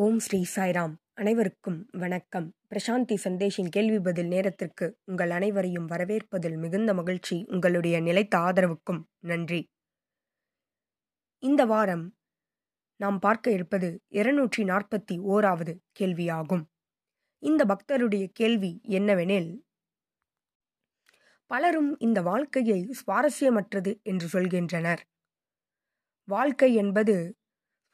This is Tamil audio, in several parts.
ஓம் ஸ்ரீ சாய்ராம். அனைவருக்கும் வணக்கம். பிரசாந்தி சந்தேஷின் கேள்வி பதில் நேரத்திற்கு உங்கள் அனைவரையும் வரவேற்பதில் மிகுந்த மகிழ்ச்சி உங்களுடைய நிலைத்த ஆதரவுக்கும் நன்றி. இந்த வாரம் நாம் பார்க்க இருப்பது இருநூற்றி நாற்பத்தி ஓராவது கேள்வியாகும். இந்த பக்தருடைய கேள்வி என்னவெனில் பலரும் இந்த வாழ்க்கையை சுவாரஸ்யமற்றது என்று சொல்கின்றனர். வாழ்க்கை என்பது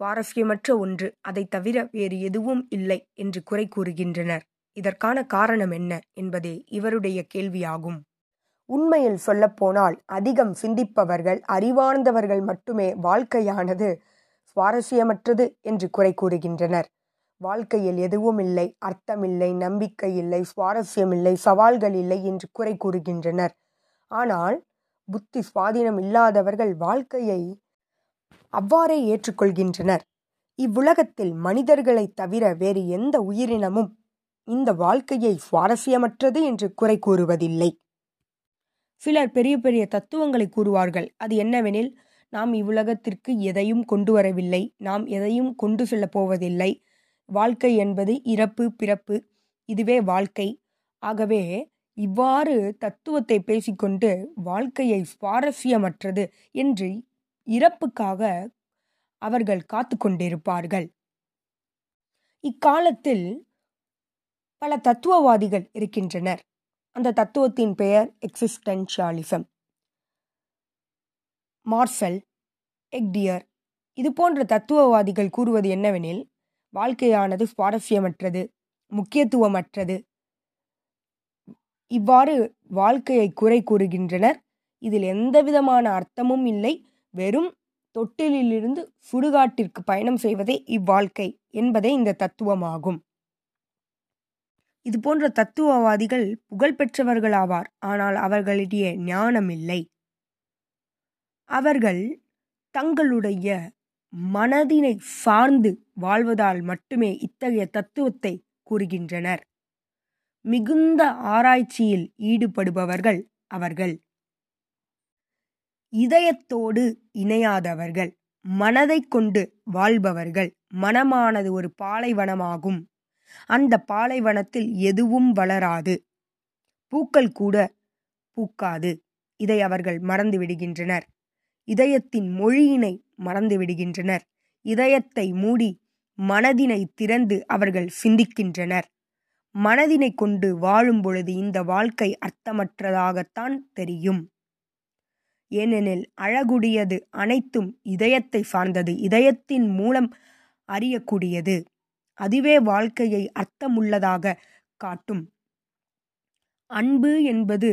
சுவாரஸ்யமற்ற ஒன்று. அதைத் தவிர வேறு எதுவும் இல்லை என்று குறை கூறுகின்றனர். இதற்கான காரணம் என்ன என்பதே இவருடைய கேள்வியாகும். உண்மையில் சொல்லப்போனால் அதிகம் சிந்திப்பவர்கள் அறிவார்ந்தவர்கள் மட்டுமே வாழ்க்கையானது சுவாரஸ்யமற்றது என்று குறை கூறுகின்றனர். வாழ்க்கையில் எதுவும் இல்லை அர்த்தமில்லை நம்பிக்கை இல்லை சுவாரஸ்யமில்லை சவால்கள் இல்லை என்று குறை கூறுகின்றனர். ஆனால் புத்தி சுவாதீனம் இல்லாதவர்கள் வாழ்க்கையை அவ்வாறே ஏற்றுக்கொள்கின்றனர். இவ்வுலகத்தில் மனிதர்களைத் தவிர வேறு எந்த உயிரினமும் இந்த வாழ்க்கையை சுவாரஸ்யமற்றது என்று குறை கூறுவதில்லை. சிலர் பெரிய பெரிய தத்துவங்களை கூறுவார்கள். அது என்னவெனில் நாம் இவ்வுலகத்திற்கு எதையும் கொண்டு வரவில்லை. நாம் எதையும் கொண்டு செல்லப் போவதில்லை. வாழ்க்கை என்பது இறப்பு பிறப்பு இதுவே வாழ்க்கை. ஆகவே இவ்வாறு தத்துவத்தை பேசிக்கொண்டு வாழ்க்கையை சுவாரஸ்யமற்றது என்று இறப்புக்காக அவர்கள் காத்து கொண்டிருப்பார்கள். இக்காலத்தில் பல தத்துவவாதிகள் இருக்கின்றனர். அந்த தத்துவத்தின் பெயர் எக்ஸிஸ்டென்ஷியாலிசம் மார்சல் எக்டியர் இது போன்ற தத்துவவாதிகள் கூறுவது என்னவெனில் வாழ்க்கையானது சுவாரஸ்யமற்றது முக்கியத்துவமற்றது. இவ்வாறு வாழ்க்கையை குறை கூறுகின்றனர். இதில் எந்தவிதமான அர்த்தமும் இல்லை. வெறும் தொட்டிலிலிருந்து சுடுகாட்டிற்கு பயணம் செய்வதே இவ்வாழ்க்கை என்பதே இந்த தத்துவமாகும். இது போன்ற தத்துவவாதிகள் புகழ்பெற்றவர்களாவார் ஆனால் அவர்களிடையே ஞானம் இல்லை அவர்கள் தங்களுடைய மனதினை சார்ந்து வாழ்வதால் மட்டுமே இத்தகைய தத்துவத்தை கூறுகின்றனர். மிகுந்த ஆராய்ச்சியில் ஈடுபடுபவர்கள் அவர்கள். இதயத்தோடு இணையாதவர்கள் மனதை கொண்டு வாழ்பவர்கள் மனமானது ஒரு பாலைவனமாகும். அந்த பாலைவனத்தில் எதுவும் வளராது. பூக்கள் கூட பூக்காது. இதை அவர்கள் மறந்து விடுகின்றனர். இதயத்தின் மொழியினை மறந்து விடுகின்றனர். இதயத்தை மூடி மனதினை திறந்து அவர்கள் சிந்திக்கின்றனர். மனதினை கொண்டு வாழும் பொழுது இந்த வாழ்க்கை அர்த்தமற்றதாகத்தான் தெரியும். ஏனெனில் அழகுடையது அனைத்தும் இதயத்தை சார்ந்தது. இதயத்தின் மூலம் அறியக்கூடியது. அதுவே வாழ்க்கையை அர்த்தமுள்ளதாக காட்டும். அன்பு என்பது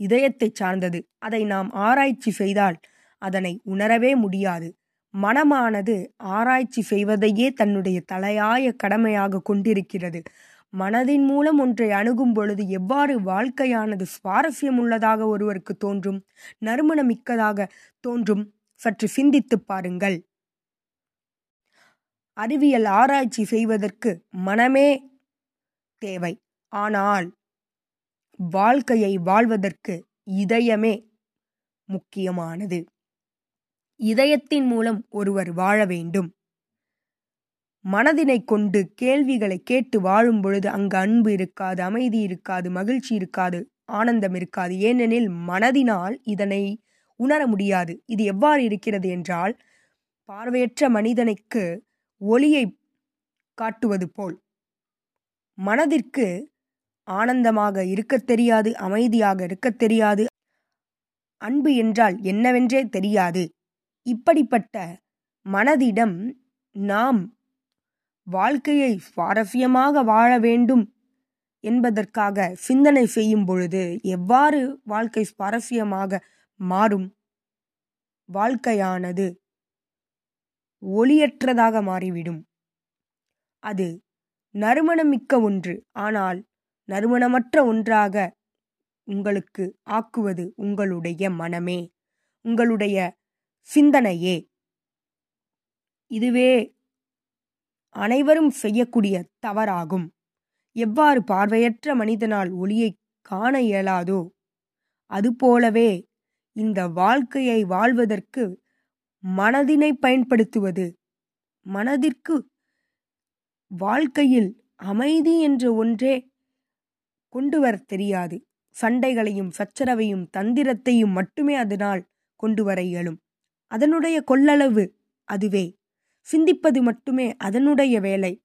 இதயத்தை சார்ந்தது. அதை நாம் ஆராய்ச்சி செய்தால் அதனை உணரவே முடியாது. மனமானது ஆராய்ச்சி செய்வதையே தன்னுடைய தலையாய கடமையாக கொண்டிருக்கிறது. மனதின் மூலம் ஒன்றை அணுகும் பொழுது எவ்வாறு வாழ்க்கையானது சுவாரஸ்யமுள்ளதாக ஒருவருக்கு தோன்றும்? நறுமணமிக்கதாக தோன்றும்? சற்று சிந்தித்துப் பாருங்கள். அறிவியல் ஆராய்ச்சி செய்வதற்கு மனமே தேவை. ஆனால் வாழ்க்கையை வாழ்வதற்கு இதயமே முக்கியமானது. இதயத்தின் மூலம் ஒருவர் வாழ வேண்டும். மனதினை கொண்டு கேள்விகளை கேட்டு வாழும் பொழுது அங்கு அன்பு இருக்காது அமைதி இருக்காது மகிழ்ச்சி இருக்காது ஆனந்தம் இருக்காது. ஏனெனில் மனதினால் இதனை உணர முடியாது. இது எவ்வாறு இருக்கிறது என்றால் பார்வையற்ற மனிதனுக்கு ஒளியை காட்டுவது போல். மனதிற்கு ஆனந்தமாக இருக்கத் தெரியாது அமைதியாக இருக்கத் தெரியாது. அன்பு என்றால் என்னவென்றே தெரியாது. இப்படிப்பட்ட மனதிடம் நாம் வாழ்க்கையை சுவாரஸ்யமாக வாழ வேண்டும் என்பதற்காக சிந்தனை செய்யும் பொழுது எவ்வாறு வாழ்க்கை சுவாரஸ்யமாக மாறும்? வாழ்க்கையானது ஒளியற்றதாக மாறிவிடும். அது நறுமணமிக்க ஒன்று. ஆனால் நறுமணமற்ற ஒன்றாக உங்களுக்கு ஆக்குவது உங்களுடைய மனமே. உங்களுடைய சிந்தனையே. இதுவே அனைவரும் செய்யக்கூடிய தவறாகும். எவ்வாறு பார்வையற்ற மனிதனால் ஒளியை காண இயலாதோ அதுபோலவே இந்த வாழ்க்கையை வாழ்வதற்கு மனதினை பயன்படுத்துவது மனதிற்கு வாழ்க்கையில் அமைதி என்ற ஒன்றே கொண்டு வரத் தெரியாது. சண்டைகளையும் சச்சரவையும் தந்திரத்தையும் மட்டுமே அதனால் கொண்டு வர இயலும். அதனுடைய கொள்ளளவு அதுவே. சிந்திப்பது மட்டுமே அதனுடைய வேலை.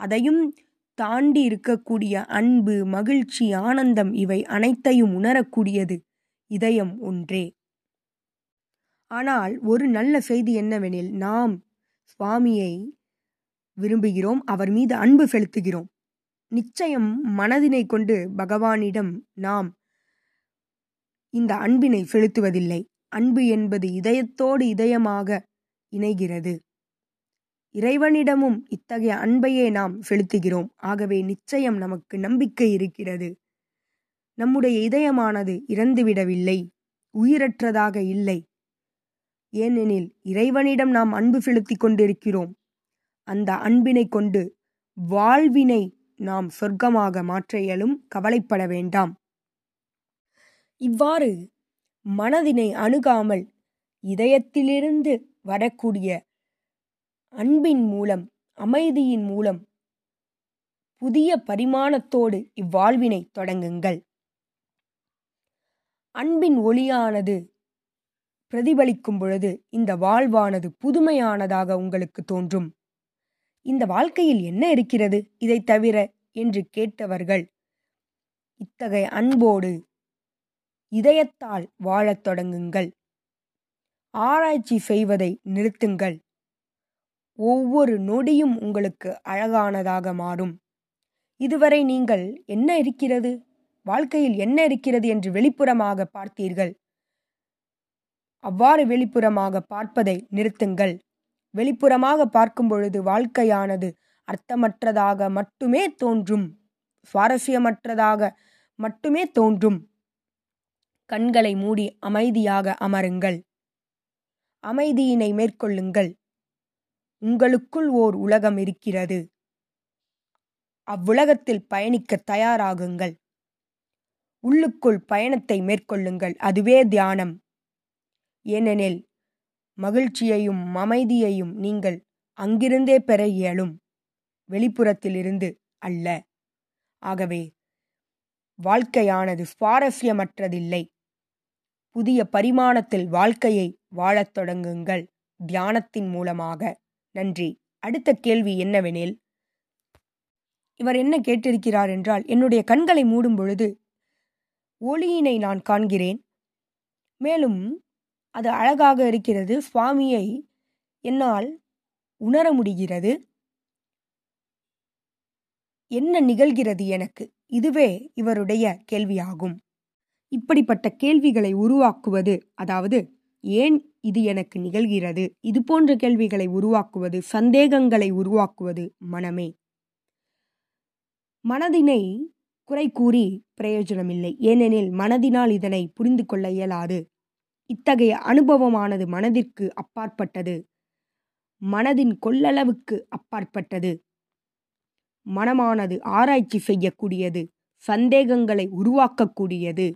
அதையும் தாண்டி இருக்கக்கூடிய அன்பு மகிழ்ச்சி ஆனந்தம் இவை அனைத்தையும் உணரக்கூடியது. இதயம் ஒன்றே. ஆனால் ஒரு நல்ல செய்தி என்னவெனில் நாம் சுவாமியை விரும்புகிறோம் அவர் மீது அன்பு செலுத்துகிறோம். நிச்சயம் மனதினை கொண்டு பகவானிடம் நாம் இந்த அன்பினை செலுத்துவதில்லை. அன்பு என்பது இதயத்தோடு இதயமாக இணைகிறது. இறைவனிடமும் இத்தகைய அன்பையே நாம் செலுத்துகிறோம். ஆகவே நிச்சயம் நமக்கு நம்பிக்கை இருக்கிறது. நம்முடைய இதயமானது இறந்துவிடவில்லை. உயிரற்றதாக இல்லை. ஏனெனில் இறைவனிடம் நாம் அன்பு செலுத்தி கொண்டிருக்கிறோம். அந்த அன்பினை கொண்டு வாழ்வினை நாம் சொர்க்கமாக மாற்ற இயலும். கவலைப்பட வேண்டாம். இவ்வாறு மனதினை அணுகாமல் இதயத்திலிருந்து வரக்கூடிய அன்பின் மூலம் அமைதியின் மூலம் புதிய பரிமாணத்தோடு இவ்வாழ்வினை தொடங்குங்கள். அன்பின் ஒளியானது பிரதிபலிக்கும் பொழுது இந்த வாழ்வானது புதுமையானதாக உங்களுக்கு தோன்றும். இந்த வாழ்க்கையில் என்ன இருக்கிறது? இதை தவிர என்று கேட்டவர்கள் இத்தகைய அன்போடு இதயத்தால் வாழத் தொடங்குங்கள். ஆராய்ச்சி செய்வதை நிறுத்துங்கள். ஒவ்வொரு நொடியும் உங்களுக்கு அழகானதாக மாறும். இதுவரை நீங்கள் என்ன இருக்கிறது? வாழ்க்கையில் என்ன இருக்கிறது என்று வெளிப்புறமாக பார்த்தீர்கள். அவ்வாறு வெளிப்புறமாக பார்ப்பதை நிறுத்துங்கள். வெளிப்புறமாக பார்க்கும் பொழுது வாழ்க்கையானது அர்த்தமற்றதாக மட்டுமே தோன்றும். சுவாரஸ்யமற்றதாக மட்டுமே தோன்றும். கண்களை மூடி அமைதியாக அமருங்கள். அமைதியினை மேற்கொள்ளுங்கள். உங்களுக்குள் ஓர் உலகம் இருக்கிறது. அவ்வுலகத்தில் பயணிக்க தயாராகுங்கள். உள்ளுக்குள் பயணத்தை மேற்கொள்ளுங்கள். அதுவே தியானம். ஏனெனில் மகிழ்ச்சியையும் அமைதியையும் நீங்கள் அங்கிருந்தே பெற இயலும். வெளிப்புறத்திலிருந்து அல்ல. ஆகவே வாழ்க்கையானது சுவாரஸ்யமற்றதில்லை. புதிய பரிமாணத்தில் வாழ்க்கையை வாழத் தொடங்குங்கள். தியானத்தின் மூலமாக. நன்றி. அடுத்த கேள்வி என்னவெனில் இவர் என்ன கேட்டிருக்கிறார் என்றால் என்னுடைய கண்களை மூடும் பொழுது ஒளியினை நான் காண்கிறேன். மேலும் அது அழகாக இருக்கிறது சுவாமியை என்னால் உணர முடிகிறது. என்ன நிகழ்கிறது எனக்கு? இதுவே இவருடைய கேள்வியாகும். இப்படிப்பட்ட கேள்விகளை உருவாக்குவது அதாவது ஏன் இது எனக்கு நிகழ்கிறது? இது போன்ற கேள்விகளை உருவாக்குவது சந்தேகங்களை உருவாக்குவது மனமே. மனதினை குறை கூறி பிரயோஜனமில்லை. ஏனெனில் மனதினால் இதனை புரிந்து கொள்ள இயலாது. இத்தகைய அனுபவமானது மனதிற்கு அப்பாற்பட்டது. மனதின் கொள்ளளவுக்கு அப்பாற்பட்டது. மனமானது ஆராய்ச்சி செய்யக்கூடியது. சந்தேகங்களை உருவாக்கக்கூடியது.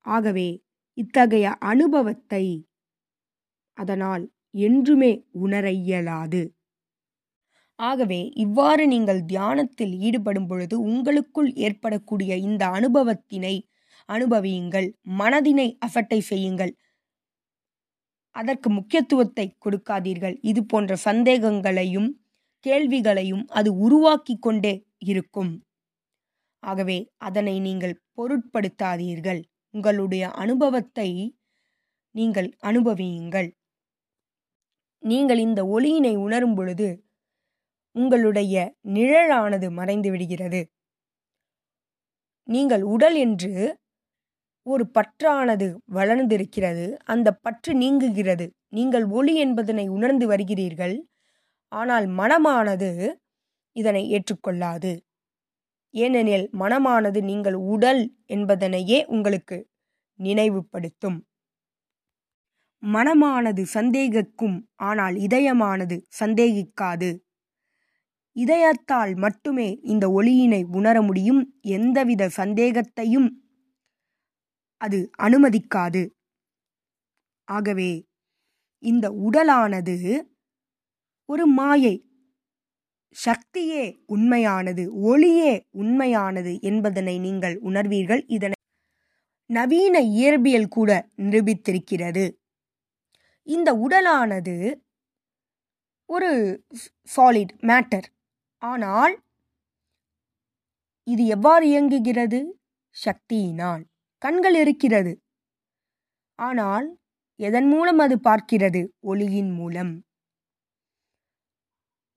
ஆகவே இத்தகைய அனுபவத்தை அதனால் என்றுமே உணர இயலாது. ஆகவே இவ்வாறு நீங்கள் தியானத்தில் ஈடுபடும் பொழுது உங்களுக்குள் ஏற்படக்கூடிய இந்த அனுபவத்தினை அனுபவியுங்கள் மனதினை அசட்டை செய்யுங்கள். அதற்கு முக்கியத்துவத்தை கொடுக்காதீர்கள். இது போன்ற சந்தேகங்களையும் கேள்விகளையும் அது உருவாக்கி கொண்டே இருக்கும். ஆகவே அதனை நீங்கள் பொருட்படுத்தாதீர்கள். உங்களுடைய அனுபவத்தை நீங்கள் அனுபவியுங்கள். நீங்கள் இந்த ஒளியினை உணரும் பொழுது உங்களுடைய நிழலானது மறைந்து விடுகிறது. நீங்கள் உடல் என்று ஒரு பற்றானது வளர்ந்திருக்கிறது. அந்த பற்று நீங்குகிறது. நீங்கள் ஒளி என்பதனை உணர்ந்து வருகிறீர்கள். ஆனால் மனமானது இதனை ஏற்றுக்கொள்ளாது. ஏனெனில் மனமானது நீங்கள் உடல் என்பதனையே உங்களுக்கு நினைவுபடுத்தும். மனமானது சந்தேகிக்கும் ஆனால் இதயமானது சந்தேகிக்காது. இதயத்தால் மட்டுமே இந்த ஒளியினை உணர முடியும். எந்தவித சந்தேகத்தையும் அது அனுமதிக்காது. ஆகவே இந்த உடலானது ஒரு மாயை சக்தியே உண்மையானது ஒளியே உண்மையானது என்பதனை நீங்கள் உணர்வீர்கள். இதனை நவீன இயற்பியல் கூட நிரூபித்திருக்கிறது. இந்த உடலானது ஒரு சாலிட் மேட்டர் ஆனால் இது எவ்வாறு இயங்குகிறது? சக்தியினால். கண்கள் இருக்கிறது. ஆனால் எதன் மூலம் அது பார்க்கிறது? ஒளியின் மூலம்.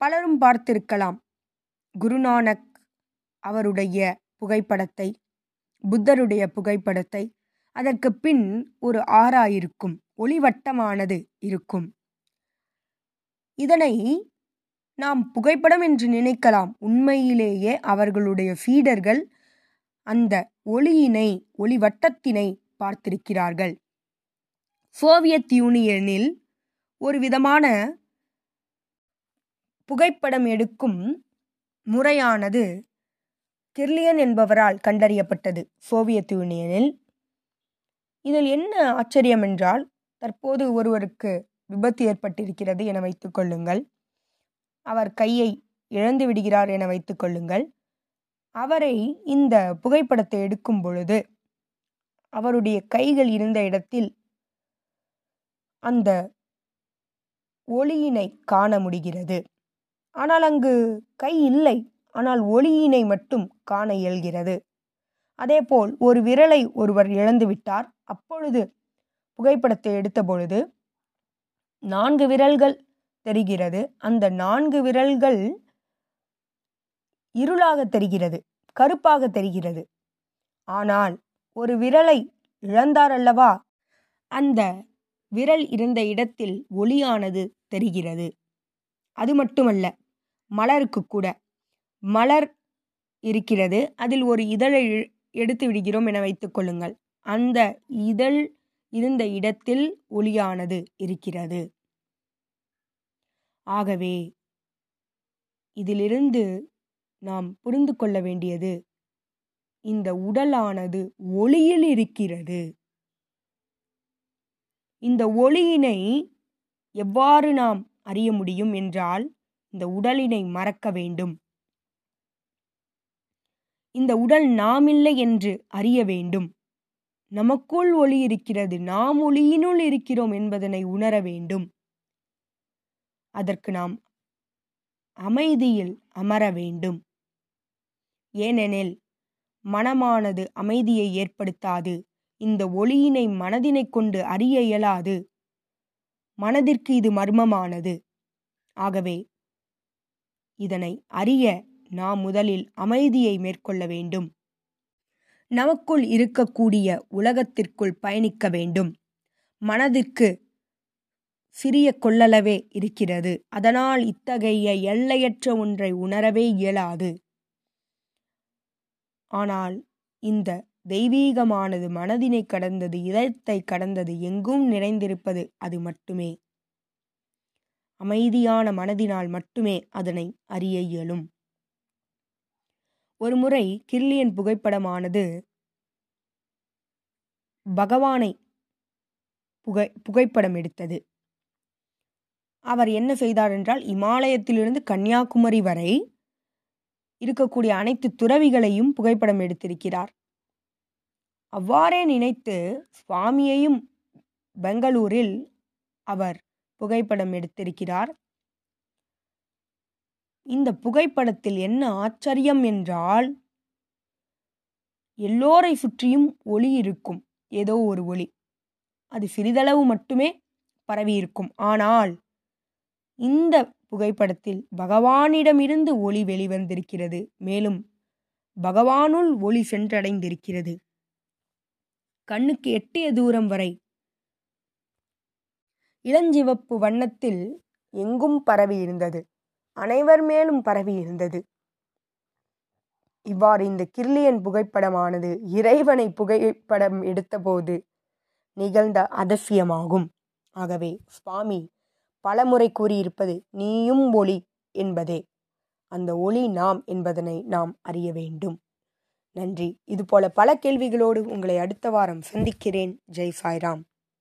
பலரும் பார்த்திருக்கலாம். குருநானக் அவருடைய புகைப்படத்தை புத்தருடைய புகைப்படத்தை. அதற்கு பின் ஒரு ஆறா இருக்கும் ஒளிவட்டமானது இருக்கும். இதனை நாம் புகைப்படம் என்று நினைக்கலாம். உண்மையிலேயே அவர்களுடைய ஃபீடர்கள் அந்த ஒளியினை ஒளிவட்டத்தினை பார்த்திருக்கிறார்கள். சோவியத் யூனியனில் ஒரு விதமான புகைப்படம் எடுக்கும் முறையானது கிர்லியன் என்பவரால் கண்டறியப்பட்டது சோவியத் யூனியனில். இதில் என்ன ஆச்சரியம் என்றால் தற்போது ஒருவருக்கு விபத்து ஏற்பட்டிருக்கிறது என வைத்துக் கொள்ளுங்கள். அவர் கையை இழந்து விடுகிறார் என வைத்துக் கொள்ளுங்கள். அவரை இந்த புகைப்படத்தை எடுக்கும் பொழுது அவருடைய கைகள் இருந்த இடத்தில் அந்த ஒளியினை காண முடிகிறது. ஆனால் அங்கு கை இல்லை. ஆனால் ஒளியினை மட்டும் காண இயல்கிறது. அதேபோல் ஒரு விரலை ஒருவர் இழந்து விட்டார். அப்பொழுது புகைப்படத்தை எடுத்த பொழுது நான்கு விரல்கள் தெரிகிறது. அந்த நான்கு விரல்கள் இருளாக தெரிகிறது கருப்பாக தெரிகிறது. ஆனால் ஒரு விரலை இழந்தார் அல்லவா? அந்த விரல் இருந்த இடத்தில் ஒளியானது தெரிகிறது. அது மட்டுமல்ல மலருக்கு கூட. மலர் இருக்கிறது. அதில் ஒரு இதழை எடுத்து விடுகிறோம் என வைத்துக் கொள்ளுங்கள். அந்த இதழ் இருந்த இடத்தில் ஒளியானது இருக்கிறது. ஆகவே இதிலிருந்து நாம் புரிந்து கொள்ள வேண்டியது இந்த உடலானது ஒளியில் இருக்கிறது. இந்த ஒளியினை எவ்வாறு நாம் அறிய முடியும் என்றால் இந்த உடலினை மறக்க வேண்டும். இந்த உடல் நாமில்லை என்று அறிய வேண்டும். நமக்குள் ஒளி இருக்கிறது நாம் ஒளியினுள் இருக்கிறோம் என்பதனை உணர வேண்டும். அதற்கு நாம் அமைதியில் அமர வேண்டும். ஏனெனில் மனமானது அமைதியை ஏற்படுத்தாது இந்த ஒளியினை மனதினை கொண்டு அறிய இயலாது. மனதிற்கு இது மர்மமானது. ஆகவே இதனை அறிய நாம் முதலில் அமைதியை மேற்கொள்ள வேண்டும். நமக்குள் இருக்கக்கூடிய உலகத்திற்குள் பயணிக்க வேண்டும். மனதிற்கு சிறிய கொள்ளளவே இருக்கிறது. அதனால் இத்தகைய எல்லையற்ற ஒன்றை உணரவே இயலாது. ஆனால் இந்த தெய்வீகமானது மனதினை கடந்தது இதயத்தை கடந்தது எங்கும் நிறைந்திருப்பது அது மட்டுமே. அமைதியான மனதினால் மட்டுமே அதனை அறிய இயலும். ஒருமுறை கிர்லியன் புகைப்படமானது பகவானை புகை புகைப்படம் எடுத்தது. அவர் என்ன செய்தார் என்றால் இமாலயத்திலிருந்து கன்னியாகுமரி வரை இருக்கக்கூடிய அனைத்து துறவிகளையும் புகைப்படம் எடுத்திருக்கிறார். அவ்வாறே நினைத்து சுவாமியையும் பெங்களூரில் அவர் புகைப்படம் எடுத்திருக்கிறார். இந்த புகைப்படத்தில் என்ன ஆச்சரியம் என்றால் எல்லோரை சுற்றியும் ஒளி இருக்கும். ஏதோ ஒரு ஒளி. அது சிறிதளவு மட்டுமே பரவி இருக்கும். ஆனால் இந்த புகைப்படத்தில் பகவானிடமிருந்து ஒளி வெளிவந்திருக்கிறது. மேலும் பகவானுள் ஒளி சென்றடைந்திருக்கிறது. கண்ணுக்கு எட்டிய தூரம் வரை இளஞ்சிவப்பு வண்ணத்தில் எங்கும் பரவி இருந்தது. அனைவர் மேலும் பரவி இருந்தது. இவ்வாறு இந்த கிர்லியன் புகைப்படமானது இறைவனை புகைப்படம் எடுத்தபோது நிகழ்ந்த அதிசயமாகும். ஆகவே சுவாமி பலமுறை கூறியிருப்பது நீயும் ஒளி என்பதே. அந்த ஒளி நாம் என்பதனை நாம் அறிய வேண்டும். நன்றி. இதுபோல பல கேள்விகளோடு உங்களை அடுத்த வாரம் சந்திக்கிறேன். ஜெய் சாய்ராம்.